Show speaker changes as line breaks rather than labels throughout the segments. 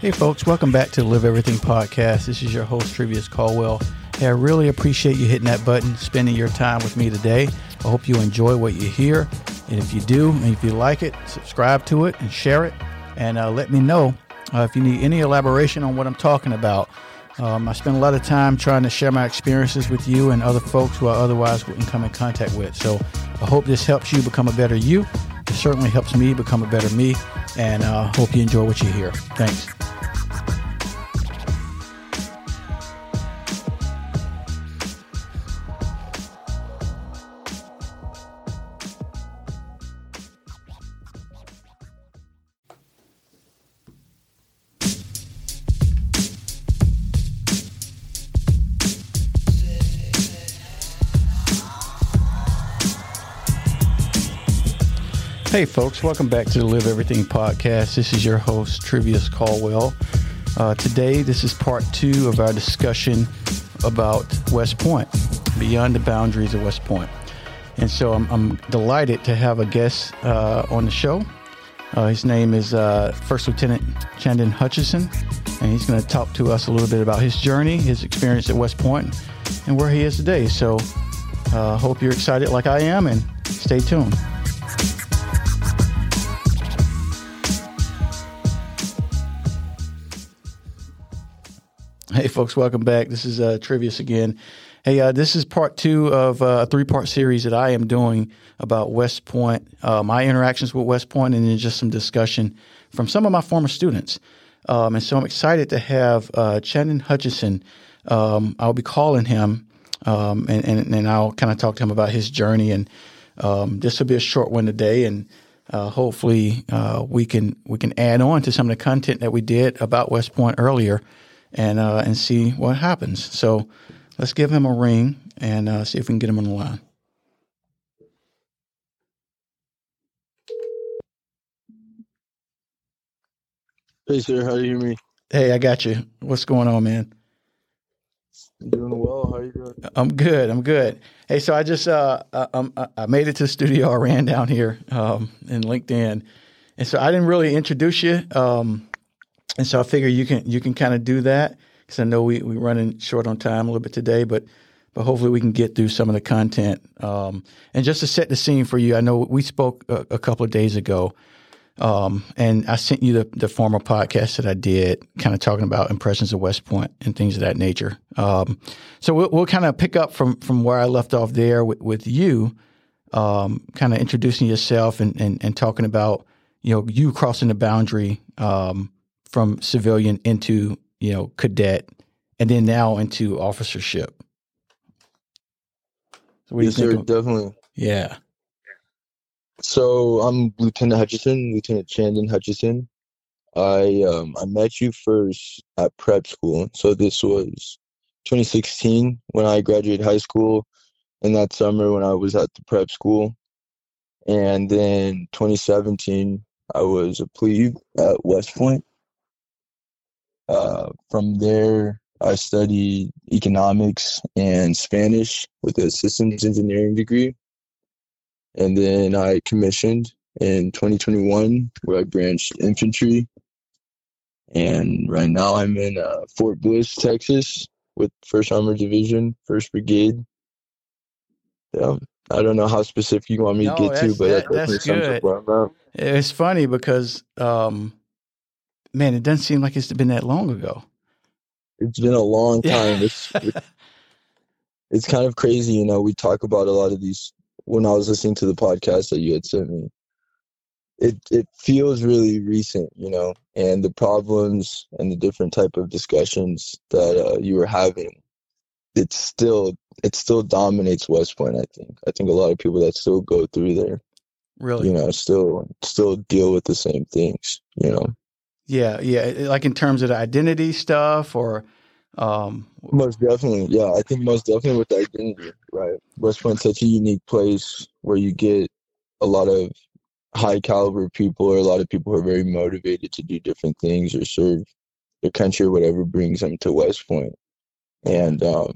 Hey, folks, welcome back to the Live Everything podcast. This is your host, Trivius Caldwell. Hey, I really appreciate you hitting that button, spending your time with me today. I hope you enjoy what you hear. And if you do, and if you like it, subscribe to it and share it. And uh, let me know uh, if you need any elaboration on what I'm talking about. Um, I spend a lot of time trying to share my experiences with you and other folks who I otherwise wouldn't come in contact with. So I hope this helps you become a better you. It certainly helps me become a better me. And I uh, hope you enjoy what you hear. Thanks. Hey, folks, welcome back to the Live Everything podcast. This is your host, Trivius Caldwell. Uh, today, this is part two of our discussion about West Point, beyond the boundaries of West Point. And so I'm, I'm delighted to have a guest uh, on the show. Uh, his name is uh, First Lieutenant Chandon Hutchinson, and he's going to talk to us a little bit about his journey, his experience at West Point, and where he is today. So uh, hope you're excited like I am, and stay tuned. Hey, folks, welcome back. This is uh, Trivius again. Hey, uh, this is part two of uh, a three part series that I am doing about West Point, uh, my interactions with West Point, and then just some discussion from some of my former students. Um, and so I'm excited to have uh, Chandon Hutchinson. Um, I'll be calling him um, and, and, and, I'll kind of talk to him about his journey. And um, this will be a short one today. And uh, hopefully uh, we can we can add on to some of the content that we did about West Point earlier and uh, and see what happens. So let's give him a ring and uh, see if we can get him on the line.
Hey, sir, how do you hear me?
Hey, I got you. What's going on, man?
I'm doing well. How you doing?
I'm good. I'm good. Hey, so I just uh, I, I made it to the studio. I ran down here um, in LinkedIn, and so I didn't really introduce you. Um, and so I figure you can you can kind of do that because I know we we're running short on time a little bit today, but but hopefully we can get through some of the content. Um, and just to set the scene for you, I know we spoke a, a couple of days ago, um, and I sent you the the former podcast that I did, kind of talking about impressions of West Point and things of that nature. Um, so we'll, we'll kind of pick up from from where I left off there with, with you, um, kind of introducing yourself and, and and talking about you know you crossing the boundary um, from civilian into you know cadet, and then now into officership.
So yes, sir. Of, definitely.
Yeah.
So I'm Lieutenant Hutchinson, Lieutenant Chandon Hutchinson. I um, I met you first at prep school. So this was 2016 when I graduated high school, and that summer when I was at the prep school, and then 2017 I was a plebe at West Point. Uh, from there, I studied economics and Spanish with a systems engineering degree. And then I commissioned in 2021, where I branched infantry. And right now I'm in uh, Fort Bliss, Texas, with First Armored Division, First Brigade. Yeah, I don't know how specific you want me
no,
to get to, but
that, that that's good. It's funny because um, man, it doesn't seem like it's been that long ago.
It's been a long time. it's, it's kind of crazy, you know. We talk about a lot of these when I was listening to the podcast that you had sent me. It it feels really recent, you know, and the problems and the different type of discussions that uh, you were having. It still it still dominates West Point. I think. I think a lot of people that still go through there,
really,
you know, still still deal with the same things, you know.
Yeah, yeah, like in terms of the identity stuff or um
most definitely. Yeah, I think most definitely with the identity, right? West Point's such a unique place where you get a lot of high caliber people or a lot of people who are very motivated to do different things or serve their country or whatever brings them to West Point. And um,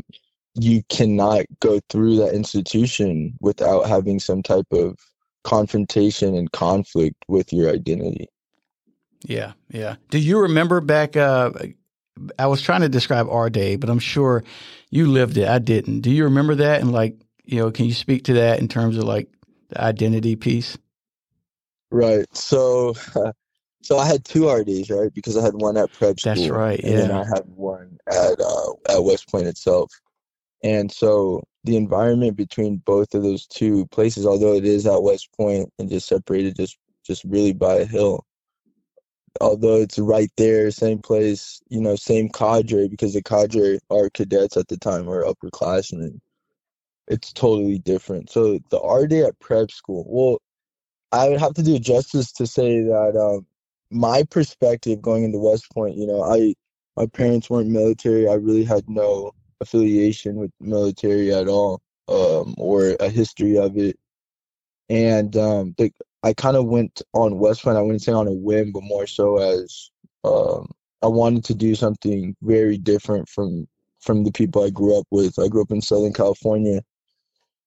you cannot go through that institution without having some type of confrontation and conflict with your identity.
Yeah, yeah. Do you remember back? Uh, I was trying to describe R day, but I'm sure you lived it. I didn't. Do you remember that? And like, you know, can you speak to that in terms of like the identity piece?
Right. So, so I had two RDs, right? Because I had one at prep school.
That's right.
And
Yeah.
then I had one at uh, at West Point itself. And so the environment between both of those two places, although it is at West Point and just separated just just really by a hill, although it's right there, same place, you know, same cadre because the cadre are cadets at the time or upperclassmen. It's totally different. So the R day at prep school, well, I would have to do justice to say that um, my perspective going into West Point, you know, I my parents weren't military. I really had no affiliation with military at all, um, or a history of it. And um, the, I kind of went on West Point. I wouldn't say on a whim, but more so as um, I wanted to do something very different from from the people I grew up with. I grew up in Southern California.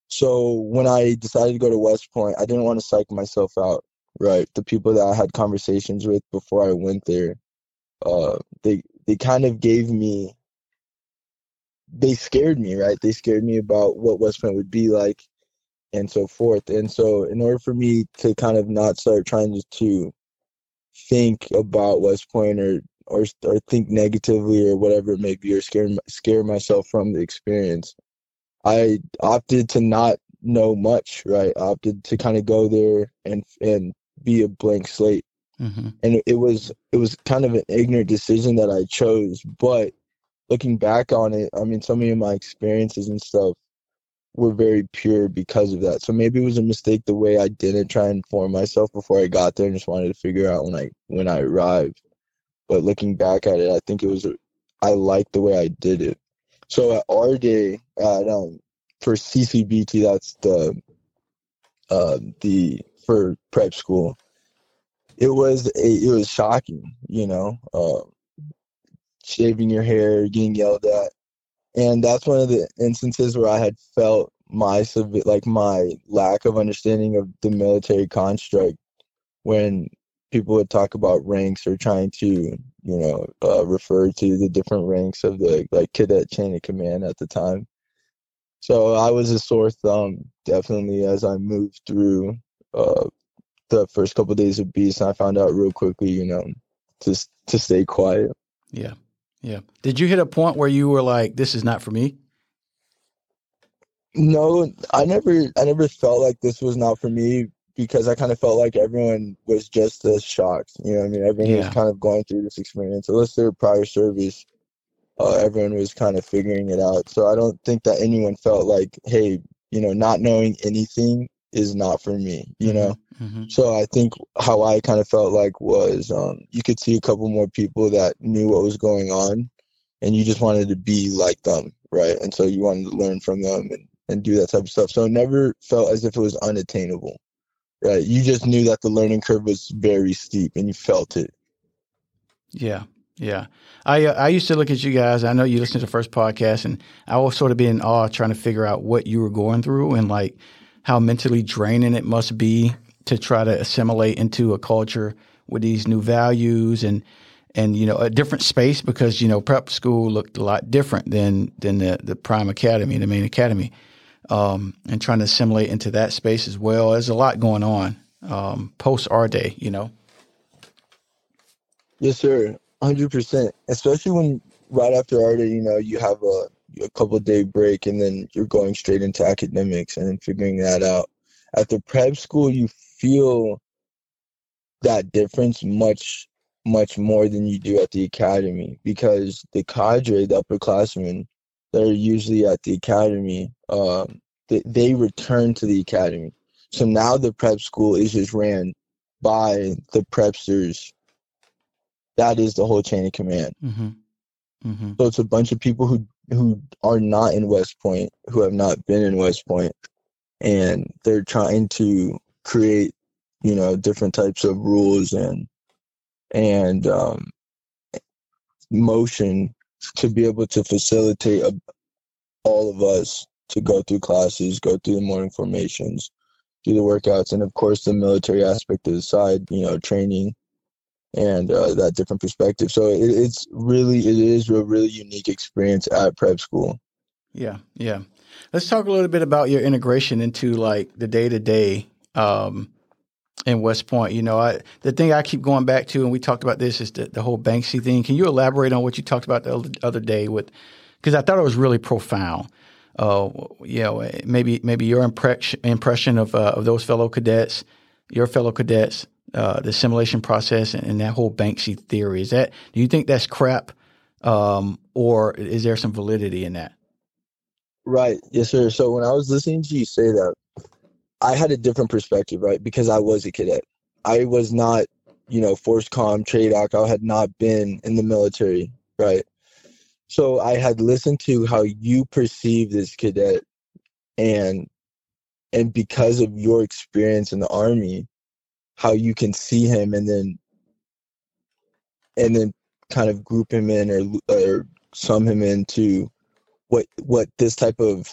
So when I decided to go to West Point, I didn't want to psych myself out. Right, the people that I had conversations with before I went there, uh, they they kind of gave me. They scared me, right? They scared me about what West Point would be like, and so forth. And so, in order for me to kind of not start trying to, think about West Point or or or think negatively or whatever it may be, or scare scare myself from the experience, I opted to not know much. Right, I opted to kind of go there and and be a blank slate
hmm
and it was it was kind of an ignorant decision that I chose. But looking back on it, I mean, some of my experiences and stuff were very pure because of that. So maybe it was a mistake the way I didn't try and form myself before I got there and just wanted to figure out when I when I arrived. But looking back at it, I think it was I liked the way I did it. So at R day at um for CCBT, that's the uh the for prep school it was a, it was shocking, you know, um, shaving your hair, getting yelled at, and that's one of the instances where I had felt my like my lack of understanding of the military construct when people would talk about ranks or trying to you know uh, refer to the different ranks of the like cadet chain of command at the time. So I was a sore thumb definitely as I moved through uh, the first couple of days of Beast, and I found out real quickly, you know, to to stay quiet.
Yeah, yeah. Did you hit a point where you were like, "This is not for me"?
No, I never, I never felt like this was not for me because I kind of felt like everyone was just as shocked. You know, what I mean, everyone
Yeah.
was kind of going through this experience. Unless they're prior service, uh, everyone was kind of figuring it out. So I don't think that anyone felt like, hey, you know, not knowing anything is not for me. You know.
hmm
So I think how I kind of felt like was um, you could see a couple more people that knew what was going on, and you just wanted to be like them, right? And so you wanted to learn from them and, and do that type of stuff. So it never felt as if it was unattainable, right? You just knew that the learning curve was very steep, and you felt it.
Yeah, yeah. I uh, I used to look at you guys. I know you listened to the first podcast, and I was sort of be in awe trying to figure out what you were going through and like how mentally draining it must be to try to assimilate into a culture with these new values and and you know a different space because you know prep school looked a lot different than than the the prime academy, the main academy, um, and trying to assimilate into that space as well. There's a lot going on um, post R day, you know.
Yes, sir. Hundred percent. Especially when right after art, you know, you have a a couple day break and then you're going straight into academics and then figuring that out. At the prep school, you feel that difference much much more than you do at the academy because the cadre, the upperclassmen that are usually at the academy, um, they, they return to the academy. So now the prep school is just ran by the prepsters that is the whole chain of command.
hmm hmm
So it's a bunch of people who who are not in West Point, who have not been in West Point, and they're trying to create, you know, different types of rules and and um, motion to be able to facilitate a, all of us to go through classes, go through the morning formations, do the workouts, and of course the military aspect of the side, you know, training and uh, that different perspective. So it, it's really it is a really unique experience at prep school.
Yeah, yeah. Let's talk a little bit about your integration into like the day to day in West Point. You know, I, the thing I keep going back to, and we talked about this, is the, the whole Banksy thing. Can you elaborate on what you talked about the other day with? Because I thought it was really profound. Uh, you know, maybe maybe your impression impression of uh, of those fellow cadets, your fellow cadets, uh, the assimilation process, and, and, that whole Banksy theory. Is that do you think that's crap, um, or is there some validity in that?
Right. Yes, sir. So when I was listening to you say that, I had a different perspective, right? Because I was a cadet. I was not, you know, FORSCOM, TRADOC. I had not been in the military, right? So I had listened to how you perceive this cadet and and because of your experience in the army, how you can see him and then and then kind of group him in or or sum him into what what this type of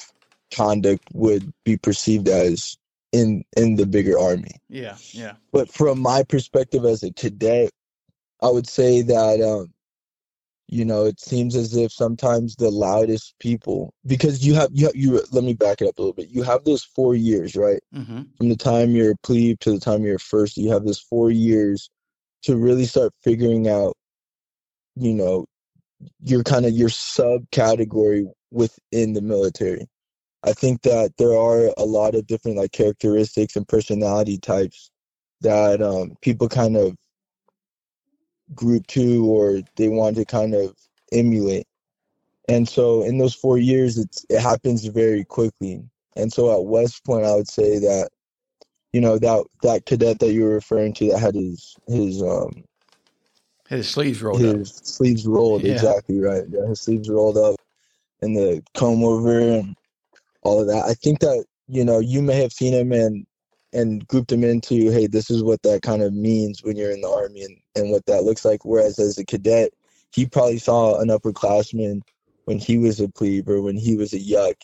conduct would be perceived as in in the bigger army.
Yeah, yeah.
But from my perspective as a cadet, I would say that um, you know it seems as if sometimes the loudest people because you have you have, you let me back it up a little bit. You have those four years, right? Mm-hmm. From the time you're a plebe to the time you're first, you have this four years to really start figuring out, you know, your kind of your subcategory within the military I think that there are a lot of different like characteristics and personality types that um, people kind of group to or they want to kind of emulate. And so in those four years, it's it happens very quickly. And so at West Point, I would say that you know that that cadet that you were referring to that had his his um
his sleeves rolled
his up. sleeves rolled yeah. exactly right. Yeah, his sleeves rolled up and the comb over and all of that. I think that you know you may have seen him and and grouped them into hey this is what that kind of means when you're in the army and, and what that looks like whereas as a cadet he probably saw an upperclassman when he was a plebe or when he was a yuck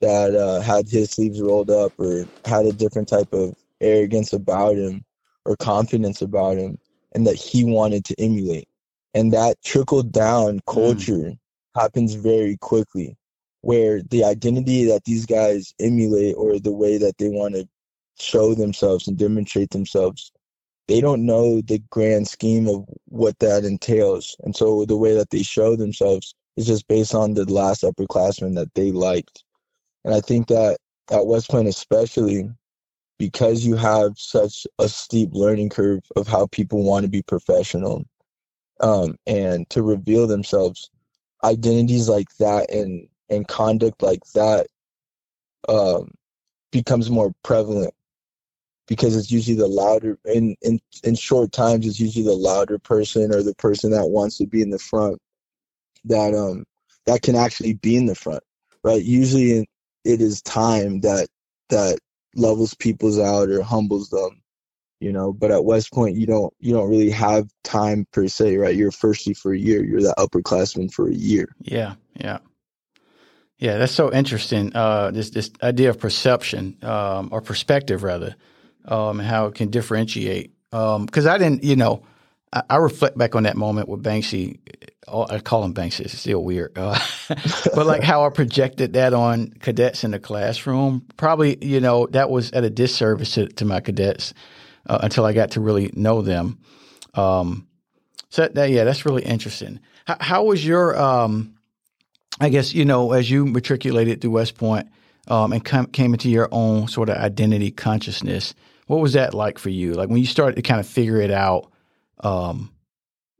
that uh, had his sleeves rolled up or had a different type of arrogance about him or confidence about him and that he wanted to emulate and that trickled down mm. culture mm. happens very quickly where the identity that these guys emulate or the way that they want to show themselves and demonstrate themselves. They don't know the grand scheme of what that entails. And so the way that they show themselves is just based on the last upperclassmen that they liked. And i think that at west point especially because you have such a steep learning curve of how people want to be professional um, and to reveal themselves identities like that and and conduct like that um, becomes more prevalent because it's usually the louder in, in in short times it's usually the louder person or the person that wants to be in the front that um that can actually be in the front right? Usually it is time that that levels people's out or humbles them you know? But at west point you don't you don't really have time per se right? You're firsty for a year you're the upperclassman for a year.
Yeah yeah. Yeah, that's so interesting. Uh, this this idea of perception um, or perspective, rather, um, how it can differentiate. Because um, I didn't, you know, I, I, reflect back on that moment with Banksy. I call him Banksy. It's still weird, uh, but like how I projected that on cadets in the classroom. Probably, you know, that was at a disservice to, to my cadets uh, until I got to really know them. Um, so that, yeah, that's really interesting. How, how was your um, I guess you know as you matriculated through West Point um, and com- came into your own sort of identity consciousness. What was that like for you? Like when you started to kind of figure it out, um,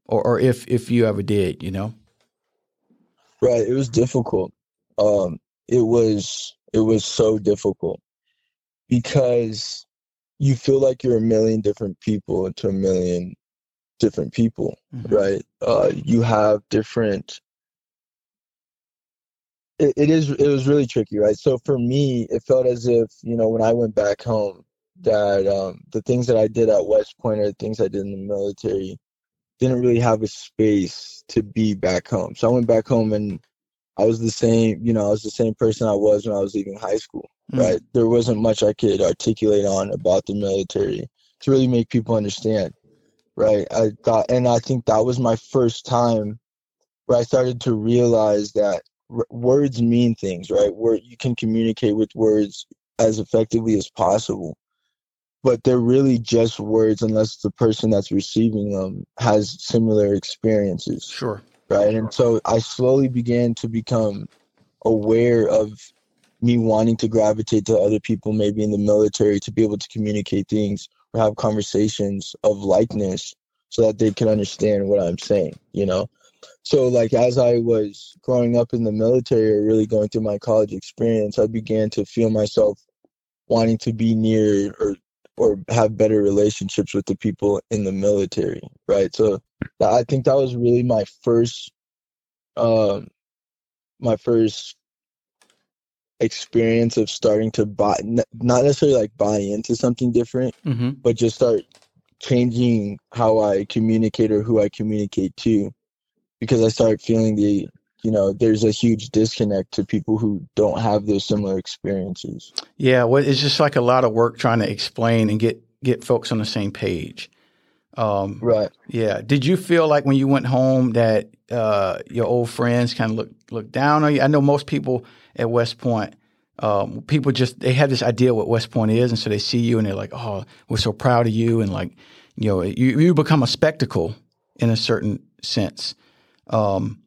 or, or if if you ever did, you know?
Right. It was difficult. Um, it was it was so difficult because you feel like you're a million different people to a million different people, mm-hmm. right? Uh, you have different it, it is it was really tricky right so for me it felt as if you know when i went back home that um, the things that i did at west point or the things i did in the military didn't really have a space to be back home so i went back home and i was the same you know i was the same person i was when i was leaving high school mm-hmm. right there wasn't much i could articulate on about the military to really make people understand right? I thought, and I think that was my first time where I started to realize that r- words mean things, right? Where you can communicate with words as effectively as possible, but they're really just words unless the person that's receiving them has similar experiences,
Sure.
right? And so I slowly began to become aware of me wanting to gravitate to other people, maybe in the military, to be able to communicate things or have conversations of likeness so that they can understand what I'm saying, you know? So, like, as I was growing up in the military or really going through my college experience, I began to feel myself wanting to be near or or have better relationships with the people in the military, right? So, I think that was really my first, um, my first experience of starting to buy, not necessarily like buy into something different,
Mm-hmm.
but just start changing how I communicate or who I communicate to because I started feeling the you know there's a huge disconnect to people who don't have those similar experiences.
Yeah, well, it's just like a lot of work trying to explain and get get folks on the same page. Um,
Right.
yeah. Did you feel like when you went home that uh, your old friends kind of looked looked down on you? I know most people at West Point, um, people just they have this idea what West Point is, and so they see you and they're like, "Oh, we're so proud of you," and like, you know, you you become a spectacle in a certain sense. Um,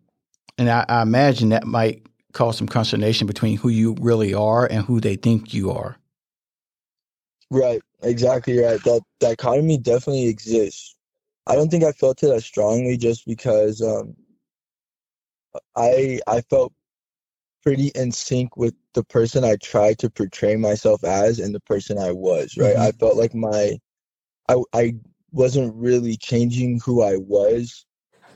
and I, I imagine that might cause some consternation between who you really are and who they think you are.
Right. Exactly right. That dichotomy definitely exists. I don't think I felt it as strongly just because um I I felt pretty in sync with the person I tried to portray myself as and the person I was, right?
Mhm.
I felt like my I I wasn't really changing who I was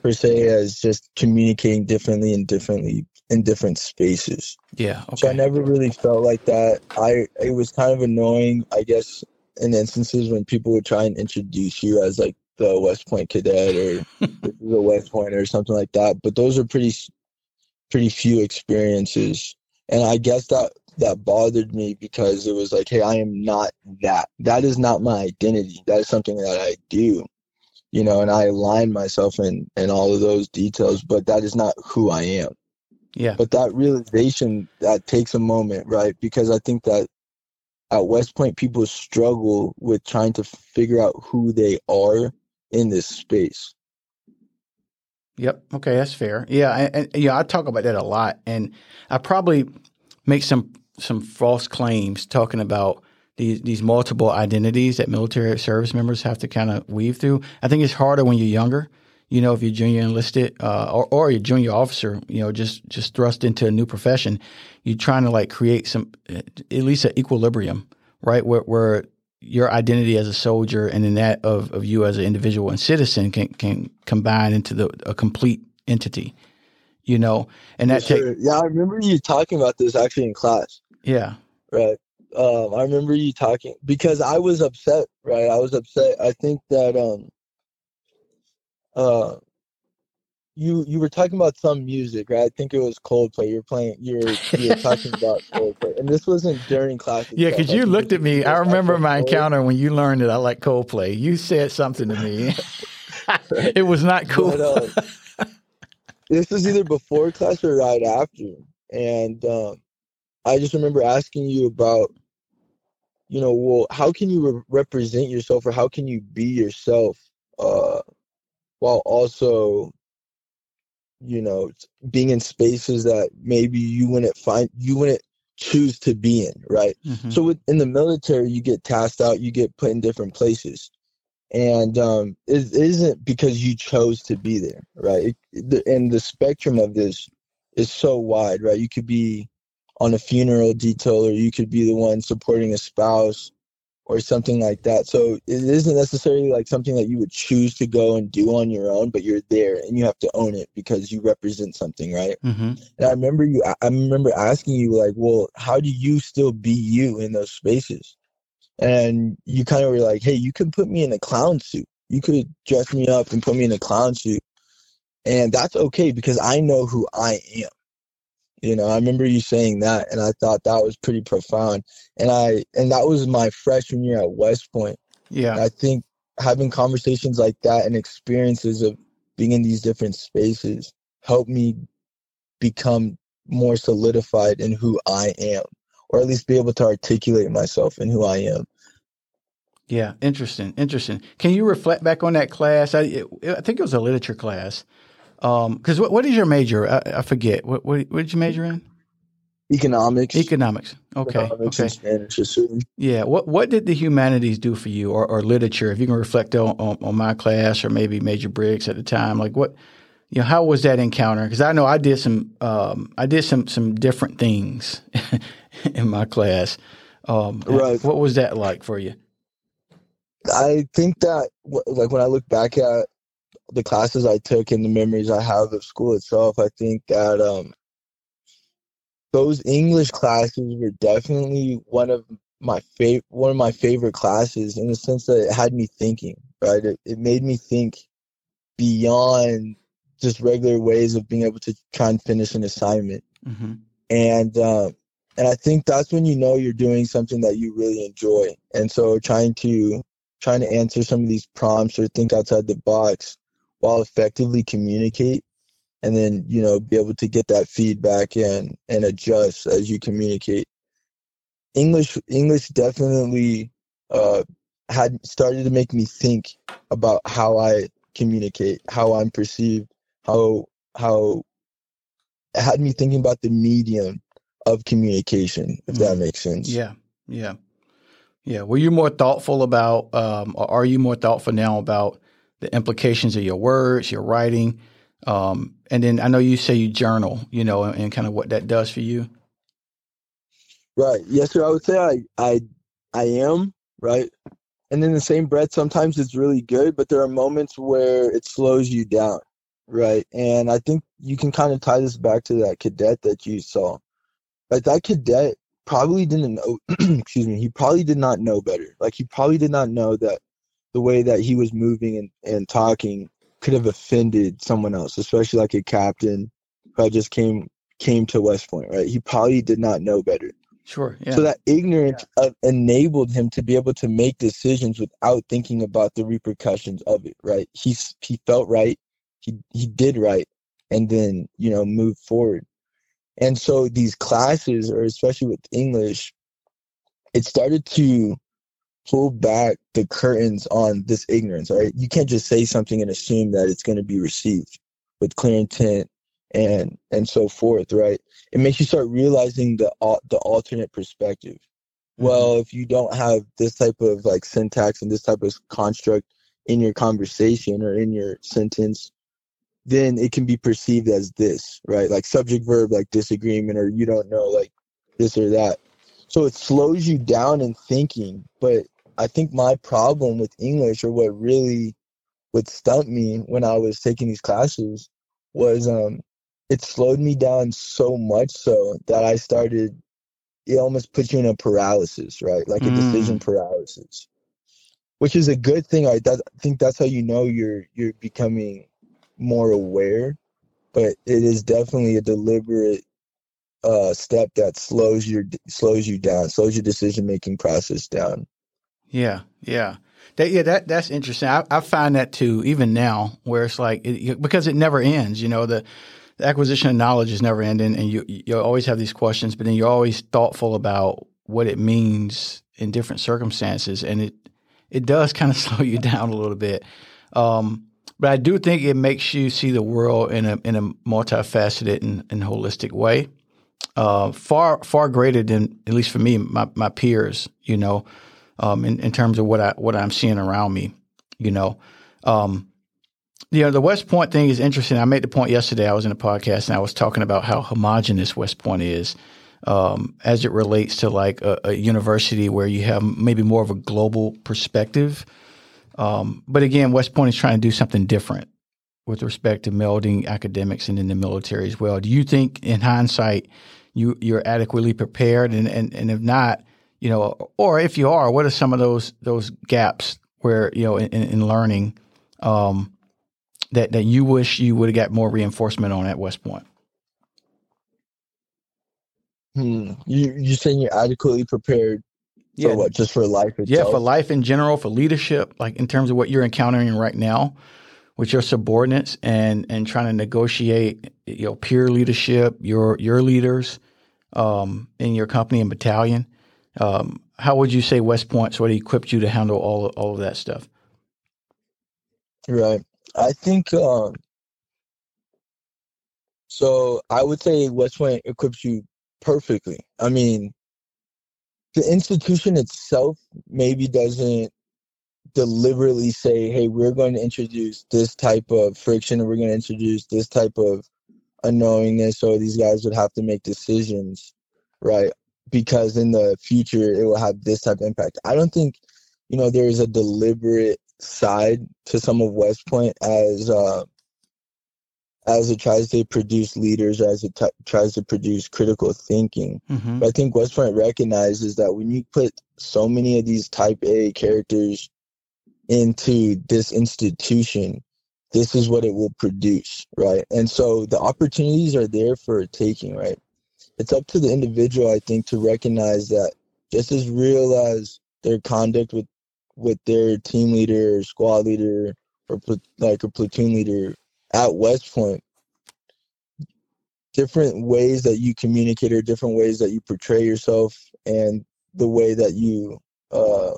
per se as just communicating differently and differently in different spaces.
Yeah.
So I never really felt like that. I it was kind of annoying, I guess, in instances when people would try and introduce you as like the West Point cadet or this is a West Point or something like that. But those are pretty pretty few experiences, and I guess that that bothered me because it was like, hey, I am not that. That is not my identity. That is something that I do, you know, and I align myself in in all of those details, but that is not who I am
Yeah.
but that realization that takes a moment right because i think that at west point people struggle with trying to figure out who they are in this space
Yep. Okay, that's fair. Yeah, and, and yeah, I talk about that a lot, and I probably make some some false claims talking about these these multiple identities that military service members have to kind of weave through. I think it's harder when you're younger. You know, if you're junior enlisted uh, or or you're junior officer, you know, just just thrust into a new profession, you're trying to like create some at least an equilibrium, right? Where where your identity as a soldier and then that of, of you as an individual and citizen can can combine into the a complete entity, you know, and that take
yeah i remember you talking about this actually in class
yeah
right um i remember you talking because i was upset right i was upset i think that um uh you you were talking about some music, right? I think it was Coldplay. You're playing. You're you were talking about Coldplay, and this wasn't during class.
yeah because
Like,
you looked at me. I remember my
about
encounter when you learned that I like Coldplay. You said something to me. it was not cool.
But, um, this was either before class or right after, and um, I just remember asking you about, you know, well, how can you re- represent yourself, or how can you be yourself, uh, while also, you know, being in spaces that maybe you wouldn't find, you wouldn't choose to be in, right?
Mhm.
So with, in the military, you get tasked out, you get put in different places, and um, it isn't because you chose to be there, right? It, the, and the spectrum of this is so wide, right? You could be on a funeral detail, or you could be the one supporting a spouse, or something like that. So it isn't necessarily like something that you would choose to go and do on your own, but you're there and you have to own it because you represent something, right?
Mhm.
And I remember you. I remember asking you, like, well, how do you still be you in those spaces? And you kind of were like, hey, you could put me in a clown suit. You could dress me up and put me in a clown suit, and that's okay because I know who I am. You know, I remember you saying that, and I thought that was pretty profound. And I and that was my freshman year at West Point.
Yeah.
I think having conversations like that and experiences of being in these different spaces helped me become more solidified in who I am, or at least be able to articulate myself in who I am.
Yeah, interesting, interesting. Can you reflect back on that class? I, it, I think it was a literature class. Because um, what, what is your major? I, I forget. What, what, what did you major in?
Economics.
Economics. Okay.
Economics
okay.
Spanish.
Yeah. What What did the humanities do for you, or, or literature? If you can reflect on, on, on my class, or maybe Major Briggs at the time, like what, you know, how was that encounter? Because I know I did some, um, I did some some different things in my class. Um,
right.
What was that like for you?
I think that, like, when I look back at the classes I took and the memories I have of school itself, I think that um, those English classes were definitely one of my favorite one of my favorite classes in the sense that it had me thinking. Right, it, it made me think beyond just regular ways of being able to try and finish an assignment. Mm-hmm. And um, and I think that's when you know you're doing something that you really enjoy. And so trying to trying to answer some of these prompts or think outside the box while effectively communicate and then you know be able to get that feedback and and adjust as you communicate. English english definitely uh had started to make me think about how i communicate how i'm perceived how how it had me thinking about the medium of communication if mm that makes sense.
Yeah. Yeah. Yeah. Were you more thoughtful about um or are you more thoughtful now about the implications of your words your writing um, and then I know you say you journal, you know, and, and, kind of what that does for you.
Right. Yes, sir. I would say I I I am right. And in the same breath, sometimes it's really good, but there are moments where it slows you down, right? And I think you can kind of tie this back to that cadet that you saw. Like that cadet probably didn't know. excuse me. He probably did not know better. Like he probably did not know that the way that he was moving and, and talking could have offended someone else, especially like a captain who just came came to West Point, right? He probably did not know better.
Sure.
Yeah. So that ignorance yeah. enabled him to be able to make decisions without thinking about the repercussions of it, right? He he felt right, he he did right, and then you know moved forward. And so these classes, or especially with English, it started to pull back the curtains on this ignorance, right? You can't just say something and assume that it's going to be received with clear intent and and so forth, right? It makes you start realizing the the alternate perspective. Mm-hmm. Well, if you don't have this type of like syntax and this type of construct in your conversation or in your sentence, then it can be perceived as this, right? Like subject verb, like disagreement, or you don't know, like this or that. So it slows you down in thinking, but I think my problem with English, or what really would stump me when I was taking these classes, was um, it slowed me down so much so that I started. It almost puts you in a paralysis, right? Like a mm. decision paralysis, which is a good thing. I, that, I think that's how you know you're you're becoming more aware, but it is definitely a deliberate uh, step that slows your slows you down, slows your decision making process down.
Yeah, yeah. That, yeah, that that's interesting. I, I find that too, even now, where it's like it, because it never ends. You know, the, the, acquisition of knowledge is never ending, and you you always have these questions, but then you're always thoughtful about what it means in different circumstances, and it it does kind of slow you down a little bit. Um, but I do think it makes you see the world in a in a multifaceted and, and holistic way, uh, far far greater than at least for me my my peers. You know um, in, in terms of what I what I'm seeing around me. You know, um, you know the West Point thing is interesting. I made the point yesterday. I was in a podcast and I was talking about how homogenous West Point is. Um, as it relates to like a, a, university where you have maybe more of a global perspective. Um, but again, West Point is trying to do something different with respect to melding academics and in the military as well. Do you think, in hindsight, you you're adequately prepared? And and, and if not, you know, or if you are, what are some of those those gaps where you know in, in learning um, that that you wish you would have got more reinforcement on at West Point?
Hmm. You you saying you're adequately prepared? Yeah. For what? Just for life itself?
Yeah, for life in general, for leadership, like in terms of what you're encountering right now with your subordinates and and trying to negotiate you know peer leadership, your your leaders um, in your company and battalion. Um, how would you say West Point sort of equipped you to handle all all of that stuff?
Right. I think um, so. I would say West Point equips you perfectly. I mean, the institution itself maybe doesn't deliberately say, "Hey, we're going to introduce this type of friction, or we're going to introduce this type of unknowingness," so these guys would have to make decisions, right? Because in the future, it will have this type of impact. I don't think, you know, there is a deliberate side to some of West Point as uh, as it tries to produce leaders, as it t- tries to produce critical thinking. Mm-hmm. But I think West Point recognizes that when you put so many of these type A characters into this institution, this is what it will produce, right? And so the opportunities are there for taking, right? It's up to the individual, I think, to recognize that just as real as their conduct with with their team leader or squad leader or like a platoon leader at West Point, different ways that you communicate or different ways that you portray yourself and the way that you uh,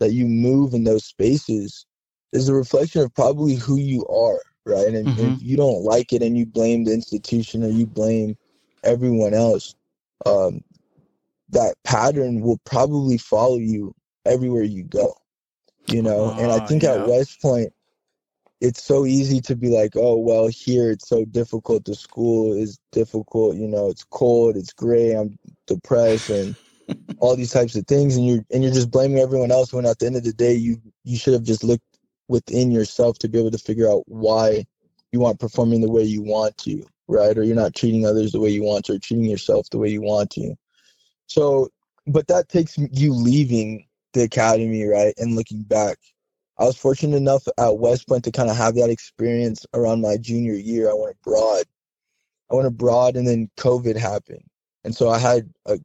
that you move in those spaces is a reflection of probably who you are, right? And mm-hmm. if you don't like it and you blame the institution or you blame everyone else, um, that pattern will probably follow you everywhere you go. You know, and I ah, think yeah. at West Point, it's so easy to be like, oh well, here it's so difficult. The school is difficult. You know, it's cold, it's gray. I'm depressed, and all these types of things, and you're and you're just blaming everyone else. When at the end of the day, you you should have just looked within yourself to be able to figure out why you aren't performing the way you want to, right? Or you're not treating others the way you want to, or treating yourself the way you want to. So, but that takes you leaving the academy, right, and looking back. I was fortunate enough at West Point to kind of have that experience around my junior year. I went abroad. I went abroad, and then COVID happened, and so I had a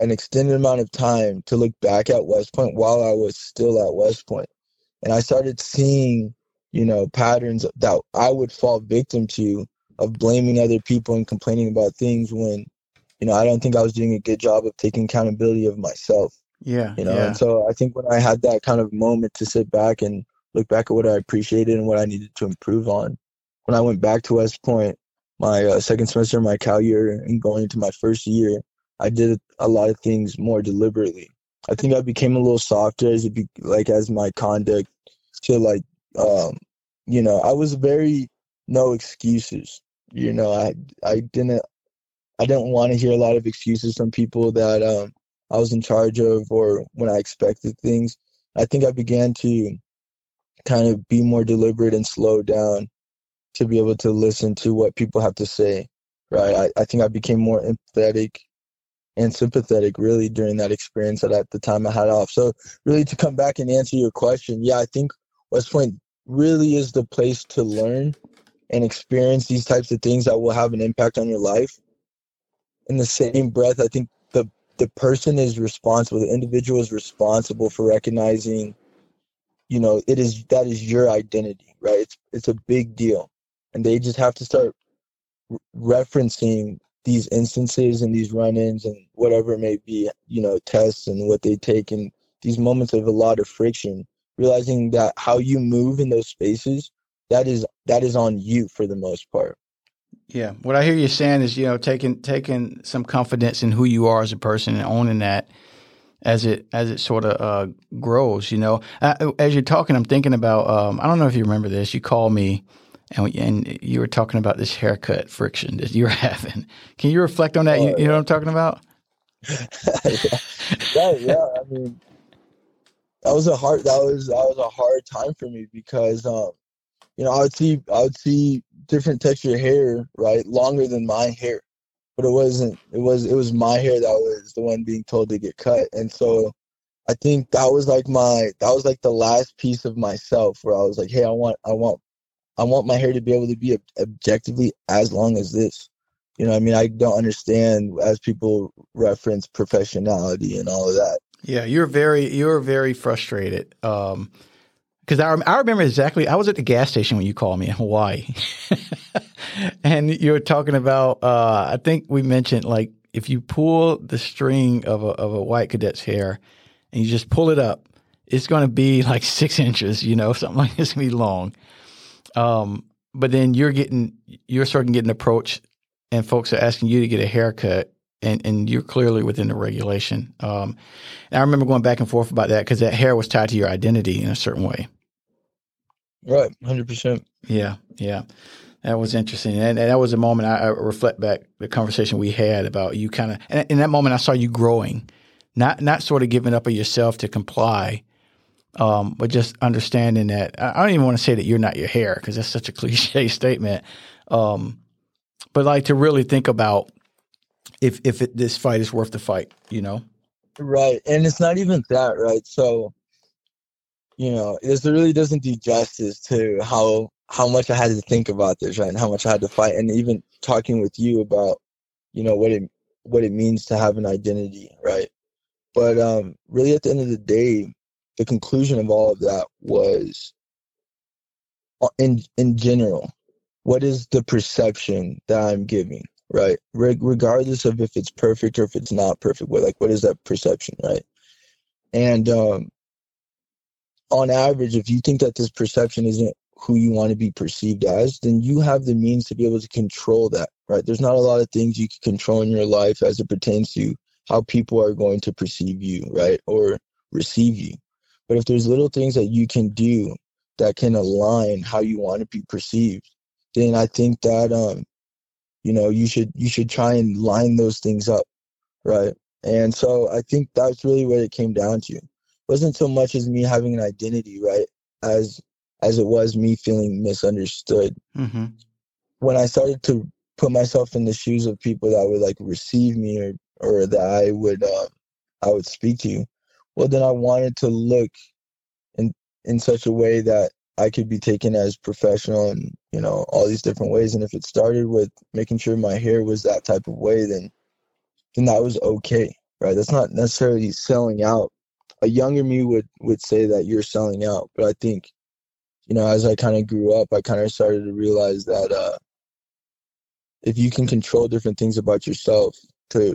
an extended amount of time to look back at West Point while I was still at West Point. And I started seeing, you know, patterns that I would fall victim to of blaming other people and complaining about things when, you know, I don't think I was doing a good job of taking accountability of myself.
Yeah.
You know,
yeah.
and so I think when I had that kind of moment to sit back and look back at what I appreciated and what I needed to improve on, when I went back to West Point, my uh, second semester of my Cow year and going into my first year, I did a lot of things more deliberately. I think I became a little softer as it be, like as my conduct to like um you know I was very no excuses. You know I I didn't I didn't want to hear a lot of excuses from people that um I was in charge of or when I expected things. I think I began to kind of be more deliberate and slow down to be able to listen to what people have to say. Right. I, I think I became more empathetic and sympathetic really during that experience that at the time I had off. So really to come back and answer your question, yeah, I think West Point really is the place to learn and experience these types of things that will have an impact on your life. In the same breath, I think the the person is responsible, the individual is responsible for recognizing, you know, it is that is your identity, right? It's it's a big deal. And they just have to start referencing these instances and these run-ins and whatever it may be, you know, tests and what they take and these moments of a lot of friction, realizing that how you move in those spaces, that is that is on you for the most part.
Yeah, what I hear you saying is, you know, taking taking some confidence in who you are as a person and owning that as it as it sort of uh, grows. You know, as you're talking, I'm thinking about. Um, I don't know if you remember this. You called me and, and you were talking about this haircut friction that you were having. Can you reflect on that? Oh, you, you, know what I'm talking about?
yeah. yeah, I mean, that was a hard that was that was a hard time for me because um, you know, I would see I would see different texture hair, right, longer than my hair, but it wasn't. It was it was my hair that was the one being told to get cut, and so I think that was like my that was like the last piece of myself where I was like, hey, I want I want I want my hair to be able to be objectively as long as this. You know, I mean, I don't understand as people reference professionality and all of that.
Yeah, you're very you're very frustrated. Um, because I, I remember exactly. I was at the gas station when you called me in Hawaii, and you were talking about. Uh, I think we mentioned like if you pull the string of a of a white cadet's hair, and you just pull it up, it's going to be like six inches. You know, something like this going to be long. Um, but then you're getting you're starting getting approached, and folks are asking you to get a haircut, and and you're clearly within the regulation. Um, and I remember going back and forth about that because that hair was tied to your identity in a certain way.
Right, hundred percent.
Yeah, yeah, that was interesting, and, and that was a moment I, I, reflect back the conversation we had about you kind of. And in that moment, I saw you growing, not not sort of giving up of yourself to comply, um, but just understanding that I don't even want to say that you're not your hair because that's such a cliche statement, um, but like to really think about if if it, this fight is worth the fight, you know.
Right, and it's not even that, right? So you know, this really doesn't do justice to how how much I had to think about this, right? And how much I had to fight. And even talking with you about, you know, what it what it means to have an identity, right? But um really at the end of the day, the conclusion of all of that was uh, in in general, what is the perception that I'm giving, right? Re- regardless of if it's perfect or if it's not perfect, what like what is that perception, right? And um on average, if you think that this perception isn't who you want to be perceived as, then you have the means to be able to control that, right? There's not a lot of things you can control in your life as it pertains to how people are going to perceive you, right? Or receive you. But if there's little things that you can do that can align how you want to be perceived, then I think that um, you know, you should you should try and line those things up, right? And so I think that's really what it came down to wasn't so much as me having an identity, right? As as it was me feeling misunderstood. Mm-hmm. When I started to put myself in the shoes of people that would like receive me or or that I would uh, I would speak to, well then I wanted to look in in such a way that I could be taken as professional and you know all these different ways. And if it started with making sure my hair was that type of way, then then that was okay, right? That's not necessarily selling out a younger me would would say that you're selling out but i think you know as i kind of grew up i kind of started to realize that uh if you can control different things about yourself to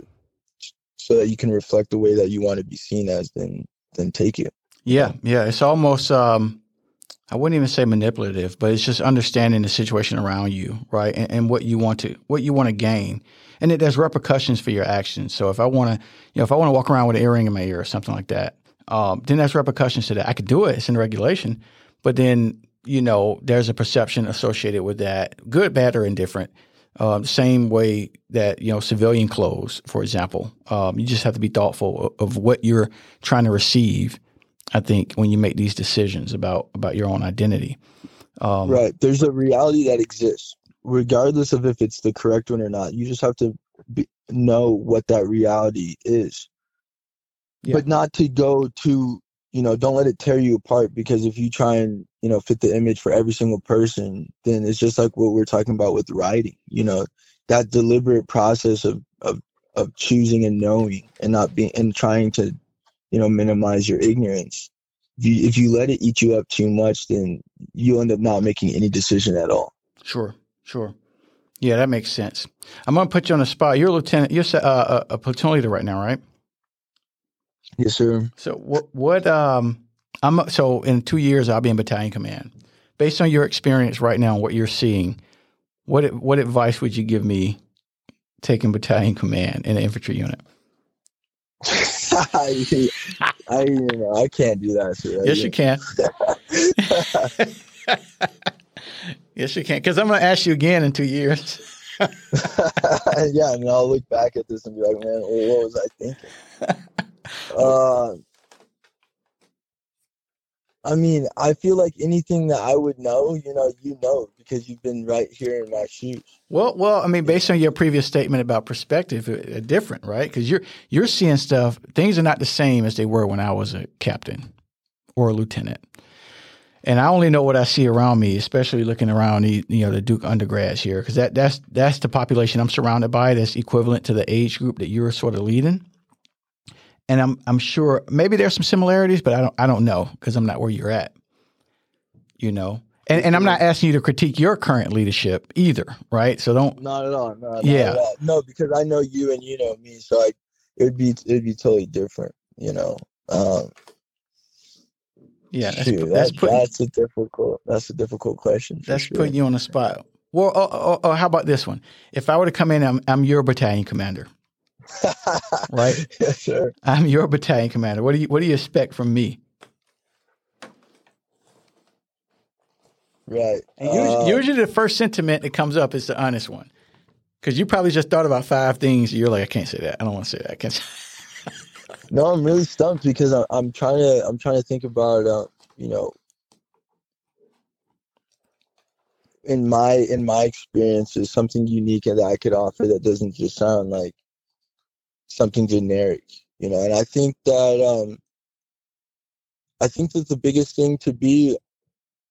so that you can reflect the way that you want to be seen as then then take it
yeah yeah it's almost um i wouldn't even say manipulative but it's just understanding the situation around you right and, and what you want to what you want to gain and it, there's repercussions for your actions so if i want to you know if i want to walk around with an earring in my ear or something like that um, then there's repercussions to that. I could do it; it's in regulation, but then you know there's a perception associated with that, good, bad, or indifferent. Um, same way that you know civilian clothes, for example, um, you just have to be thoughtful of, of what you're trying to receive. I think when you make these decisions about about your own identity,
um, right? There's a reality that exists, regardless of if it's the correct one or not. You just have to be, know what that reality is yeah. but not to go to you know don't let it tear you apart because if you try and you know fit the image for every single person then it's just like what we're talking about with writing you know that deliberate process of of of choosing and knowing and not being and trying to you know minimize your ignorance. If you, if you let it eat you up too much then you end up not making any decision at all.
Sure sure. Yeah that makes sense. I'm going to put you on the spot. You're a lieutenant you're uh, a, a platoon leader right now right?
Yes, sir.
So what what um I'm so in two years I'll be in battalion command. Based on your experience right now and what you're seeing, what what advice would you give me taking battalion command in an infantry unit?
I, I, you know, I can't do that.
Yes, you can. yes, you can. Because I'm going to ask you again in two years.
yeah, and I'll look back at this and be like, man, what was I thinking? Uh, I mean, I feel like anything that I would know, you know, you know, because you've been right here in my shoes.
Well, well, I mean, based on your previous statement about perspective, uh, different, right? Because you're you're seeing stuff. Things are not the same as they were when I was a captain or a lieutenant. And I only know what I see around me, especially looking around the you know the Duke undergrads here, because that that's that's the population I'm surrounded by. That's equivalent to the age group that you're sort of leading and I'm I'm sure maybe there's some similarities, but I don't I don't know because I'm not where you're at. You know, and and I'm not asking you to critique your current leadership either, right? So don't.
Not at all. No,
Yeah.
all. No, because I know you and you know me, so I, it would be it would be totally different. You know. Um,
Yeah, that's,
shoot,
that's
that-
putting
that's a difficult that's a difficult question.
that's
sure.
putting you on the spot. Well, oh, oh, oh, how about this one? If I were to come in, I'm I'm your battalion commander, right?
yes, sir.
I'm your battalion commander. What do you what do you expect from me?
Right.
And usually,
Uh,
usually the first sentiment that comes up is the honest one. Because you probably just thought about five things. You're like, I can't say that. I don't want to say that. I can't. Say
No, I'm really stumped because I'm, I'm trying to I'm trying to think about uh, you know in my in my experience is something unique that I could offer that doesn't just sound like something generic, you know. And I think that um I think that the biggest thing to be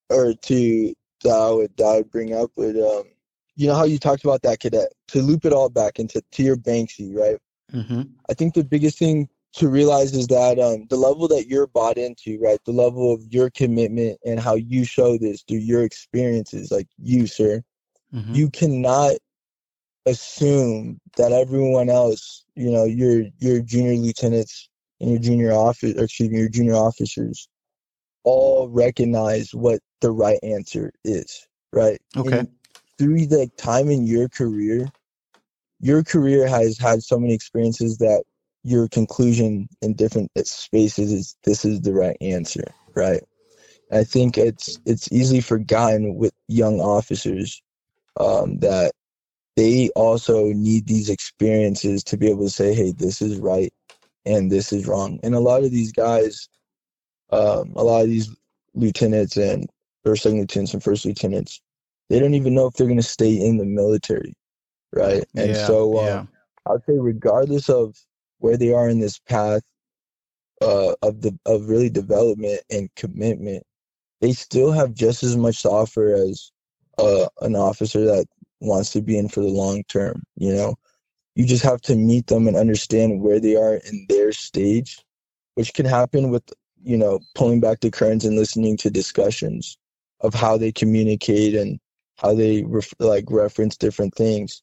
or to that I would that I would bring up would um you know how you talked about that cadet to loop it all back into to your Banksy, right?
mm-hmm.
I think the biggest thing to realize is that um, the level that you're bought into, right? The level of your commitment and how you show this through your experiences, like you, sir,
Mm-hmm.
you cannot assume that everyone else, you know, your your junior lieutenants and your junior office, or excuse me, your junior officers, all recognize what the right answer is, right?
Okay.
And through the time in your career, your career has had so many experiences that your conclusion in different spaces is this is the right answer, right? I think it's it's easily forgotten with young officers um, that they also need these experiences to be able to say, "Hey, this is right and this is wrong." And a lot of these guys, um, a lot of these lieutenants and or second lieutenants and first lieutenants, they don't even know if they're going to stay in the military, right? And
yeah,
so, um,
yeah.
I'd say regardless of where they are in this path uh, of the of really development and commitment, they still have just as much to offer as uh, an officer that wants to be in for the long term. You know, you just have to meet them and understand where they are in their stage, which can happen with you know pulling back the curtains and listening to discussions of how they communicate and how they ref- like reference different things.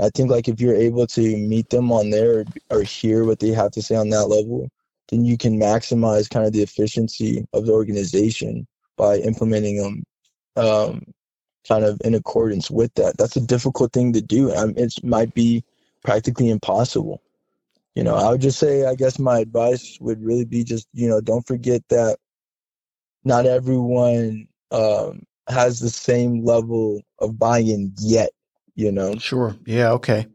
I think like if you're able to meet them on there or, hear what they have to say on that level, then you can maximize kind of the efficiency of the organization by implementing them um, kind of in accordance with that. That's a difficult thing to do. Um, it might be practically impossible. You know, I would just say, I guess my advice would really be just, you know, don't forget that not everyone um, has the same level of buy-in yet. You know,
Sure. Yeah. Okay.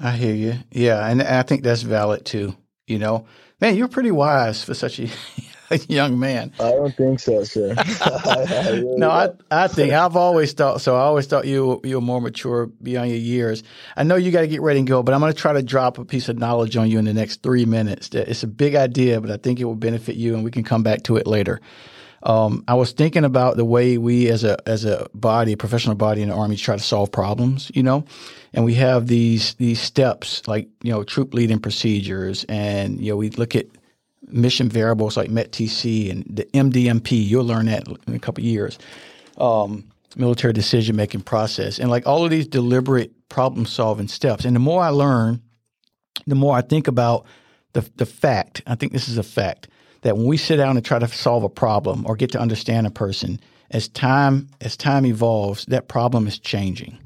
I hear you. Yeah, and I think that's valid too. You know, man, you're pretty wise for such a young man.
I don't think so, sir. I, I really
No, I,
don't.
I think I've always thought so. I always thought you you were more mature beyond your years. I know you got to get ready and go, but I'm going to try to drop a piece of knowledge on you in the next three minutes. It's a big idea, but I think it will benefit you, and we can come back to it later. Um, I was thinking about the way we, as a as a body, professional body in the army, try to solve problems. You know, and we have these these steps like you know troop leading procedures, and you know we look at mission variables like METTC and the MDMP. You'll learn that in a couple years. Um, military decision making process, and like all of these deliberate problem solving steps. And the more I learn, the more I think about the the fact. I think this is a fact that when we sit down and try to solve a problem or get to understand a person, as time as time evolves, that problem is changing.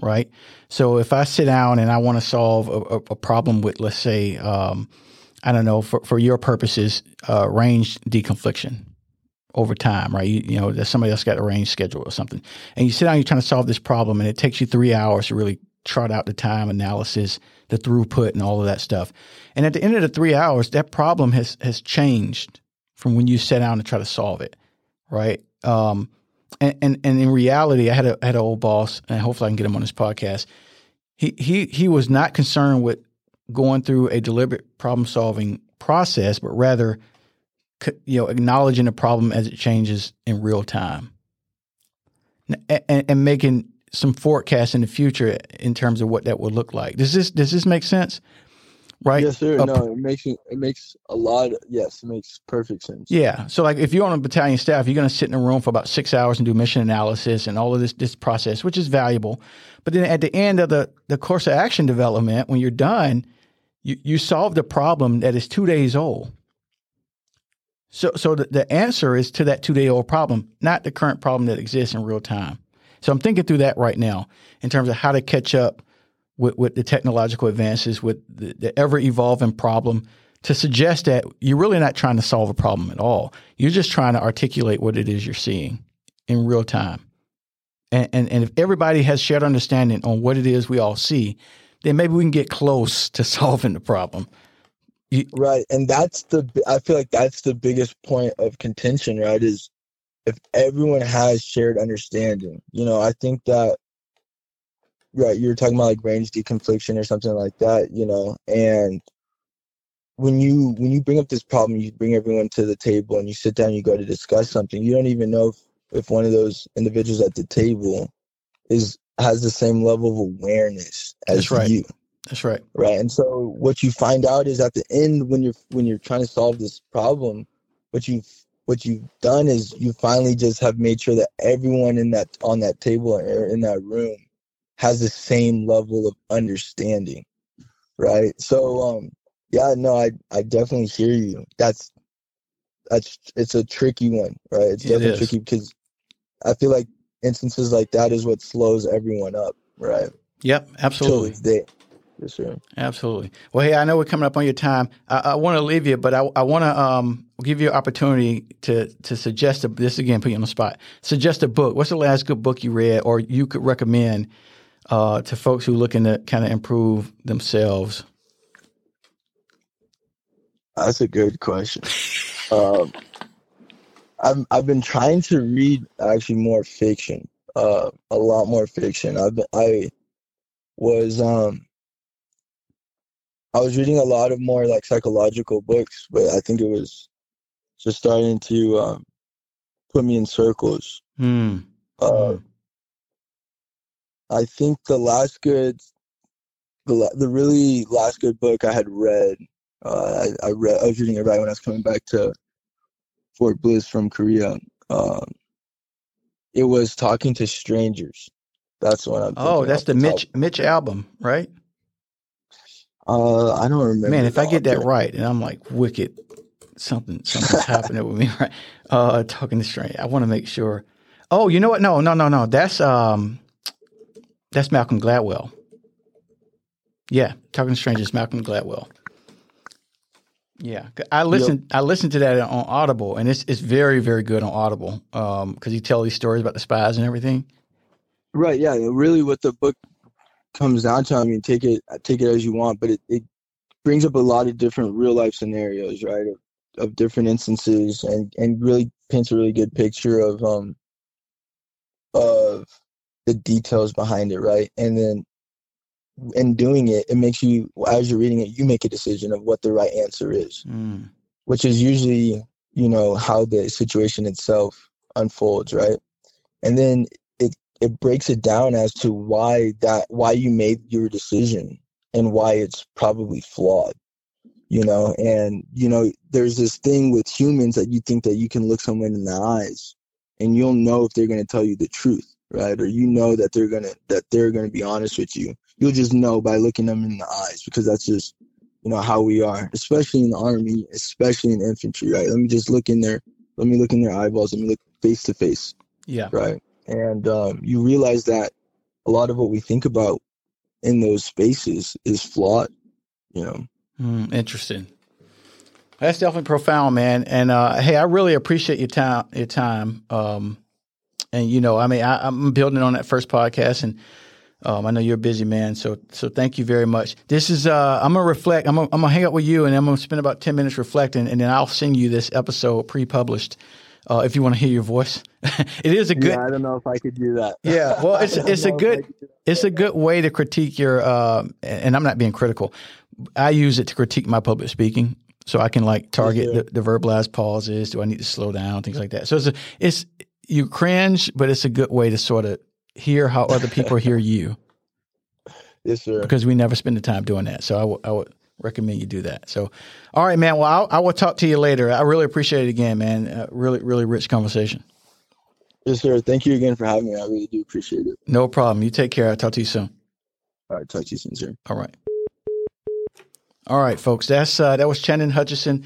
Right. So if I sit down and I want to solve a, a, a problem with, let's say, um, I don't know, for, for your purposes, uh, range deconfliction over time, right? You, you know, there's somebody else got a range schedule or something, and you sit down, you're trying to solve this problem, and it takes you three hours to really chart out the time analysis, the throughput, and all of that stuff. And at the end of the three hours, that problem has has changed from when you sat down to try to solve it, right? Um, and, and and in reality, I had a I had an old boss, and hopefully I can get him on this podcast. He he he was not concerned with going through a deliberate problem solving process, but rather, you know, acknowledging the problem as it changes in real time, and, and, making some forecasts in the future in terms of what that would look like. Does this does this make sense? right?
Yes, sir.
A
no, it makes it, it makes a lot. Of, yes, it makes perfect sense.
Yeah. So like if you're on a battalion staff, you're going to sit in a room for about six hours and do mission analysis and all of this this process, which is valuable. But then at the end of the the course of action development, when you're done, you you solved a problem that is two days old. So so the, the answer is to that two day old problem, not the current problem that exists in real time. So I'm thinking through that right now in terms of how to catch up with, with the technological advances, with the, the ever evolving problem to suggest that you're really not trying to solve a problem at all. You're just trying to articulate what it is you're seeing in real time. And, and, and if everybody has shared understanding on what it is we all see, then maybe we can get close to solving the problem. You,
Right, and that's the I feel like that's the biggest point of contention, right? Is if everyone has shared understanding. You know, I think that right, you were talking about like range deconfliction or something like that, you know, and when you when you bring up this problem, you bring everyone to the table and you sit down, you go to discuss something. You don't even know if, if one of those individuals at the table is has the same level of awareness as
That's right.
you
that's right.
right and so what you find out is at the end when you're when you're trying to solve this problem what you've what you've done is you finally just have made sure that everyone in that on that table or in that room has the same level of understanding right so um yeah no i i definitely hear you that's that's it's a tricky one right it's definitely
is.
tricky because i feel like instances like that is what slows everyone up right
Yep, absolutely.
day yes sir
Absolutely. Well, hey, I know we're coming up on your time. I, I want to leave you, but I, I want to um, give you an opportunity to to suggest a, this again, put you on the spot. Suggest a book. What's the last good book you read, or you could recommend uh, to folks who are looking to kind of improve themselves?
That's a good question. Um, I've I've been trying to read actually more fiction, uh, a lot more fiction. I've I was um I was reading a lot of more like psychological books, but I think it was just starting to um, put me in circles.
Hmm.
Uh, I think the last good, the the really last good book I had read, uh, I, I read. I was reading it right when I was coming back to Fort Bliss from Korea. Um, it was talking to strangers. That's what I'm.
Oh, that's the
top.
Mitch Mitch Albom, right?
Uh, I don't remember.
Man, if I get that right, and I'm like wicked, something something's happening with me, right? Uh, talking to strange. I want to make sure. Oh, you know what? No, no, no, no. That's um, that's Malcolm Gladwell. Yeah, talking to strangers, Malcolm Gladwell. Yeah, I listened. I listened to that on Audible, and it's it's very very good on Audible because he tell these stories about the spies and everything.
Right. Yeah. Really, what the book comes down to, I mean, take it take it as you want, but it, it brings up a lot of different real life scenarios, right? Of, of different instances, and and really paints a really good picture of um of the details behind it, right? And then in doing it, it makes you as you're reading it, you make a decision of what the right answer is,
Mm.
which is usually you know how the situation itself unfolds, right? And then it it breaks it down as to why that why you made your decision and why it's probably flawed you know and you know there's this thing with humans that you think that you can look someone in the eyes and you'll know if they're going to tell you the truth right or you know that they're going to that they're going to be honest with you you'll just know by looking them in the eyes because that's just you know how we are especially in the army especially in infantry right let me just look in their let me look in their eyeballs let me look face to face
Yeah,
right? And um, you realize that a lot of what we think about in those spaces is flawed, you know.
Mm, interesting. That's definitely profound, man. And uh, hey, I really appreciate your time. Your time. Um, and you know, I mean, I, I'm building on that first podcast, and um, I know you're a busy man, so so thank you very much. This is uh, I'm gonna reflect. I'm gonna, I'm gonna hang out with you, and I'm gonna spend about ten minutes reflecting, and then I'll send you this episode pre-published. Uh, if you want to hear your voice, it is a good.
I don't know if I could do that.
Yeah, well, it's it's a good
I could do that.
it's a good way to critique your. Uh, and I'm not being critical. I use it to critique my public speaking, so I can like target
sir.
the, the verbalized pauses. Do I need to slow down? Things like that. So it's a, it's you cringe, but it's a good way to sort of hear how other people hear you
Yes, sir.
because we never spend the time doing that. So I would recommend you do that. So, all right, man. Well, I'll, I will talk to you later. I really appreciate it again, man. Uh, really, really rich conversation.
Yes, sir. Thank you again for having me. I really do appreciate it.
No problem. You take care. I'll talk to you soon.
All right. Talk to you soon, sir.
All right. All right, folks. That's uh, that was Chandon Hutchinson,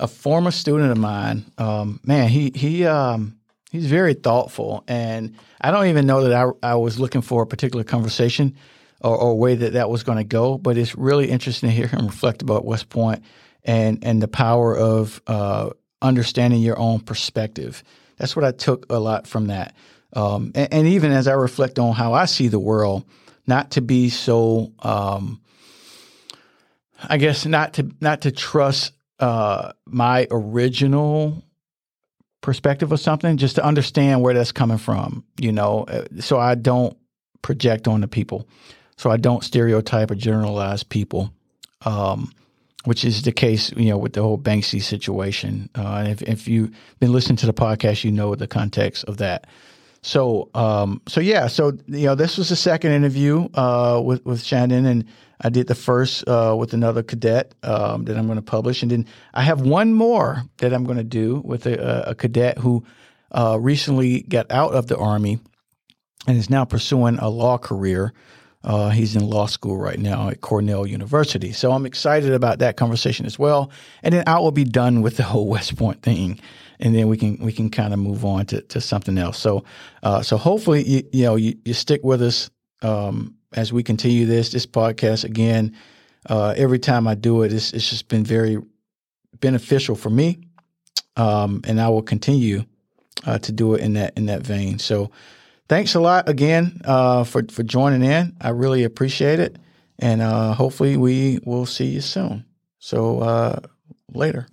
a former student of mine. Um, man, he he um, he's very thoughtful, and I don't even know that I I was looking for a particular conversation or, or way that that was going to go, but it's really interesting to hear him reflect about West Point and and the power of uh, understanding your own perspective. That's what I took a lot from that, um, and, and, even as I reflect on how I see the world, not to be so. Um, I guess not to not to trust uh, my original perspective of something, just to understand where that's coming from. You know, uh, so I don't project on the people, so I don't stereotype or generalize people, um, which is the case. You know, with the whole Banksy situation. Uh, if if you've been listening to the podcast, you know the context of that. So, um, so yeah, so you know, this was the second interview uh, with with Chandon, and I did the first uh, with another cadet um, that I'm going to publish, and then I have one more that I'm going to do with a, a cadet who uh, recently got out of the army and is now pursuing a law career. Uh, he's in law school right now at Cornell University, so I'm excited about that conversation as well. And then I will be done with the whole West Point thing, and then we can we can kind of move on to, to something else. So uh, so hopefully you, you know you, you stick with us. Um, as we continue this this podcast again. Uh, every time I do it, it's, it's just been very beneficial for me, um, and I will continue uh, to do it in that in that vein. So, thanks a lot again uh, for for joining in. I really appreciate it, and uh, hopefully we will see you soon. So uh, later.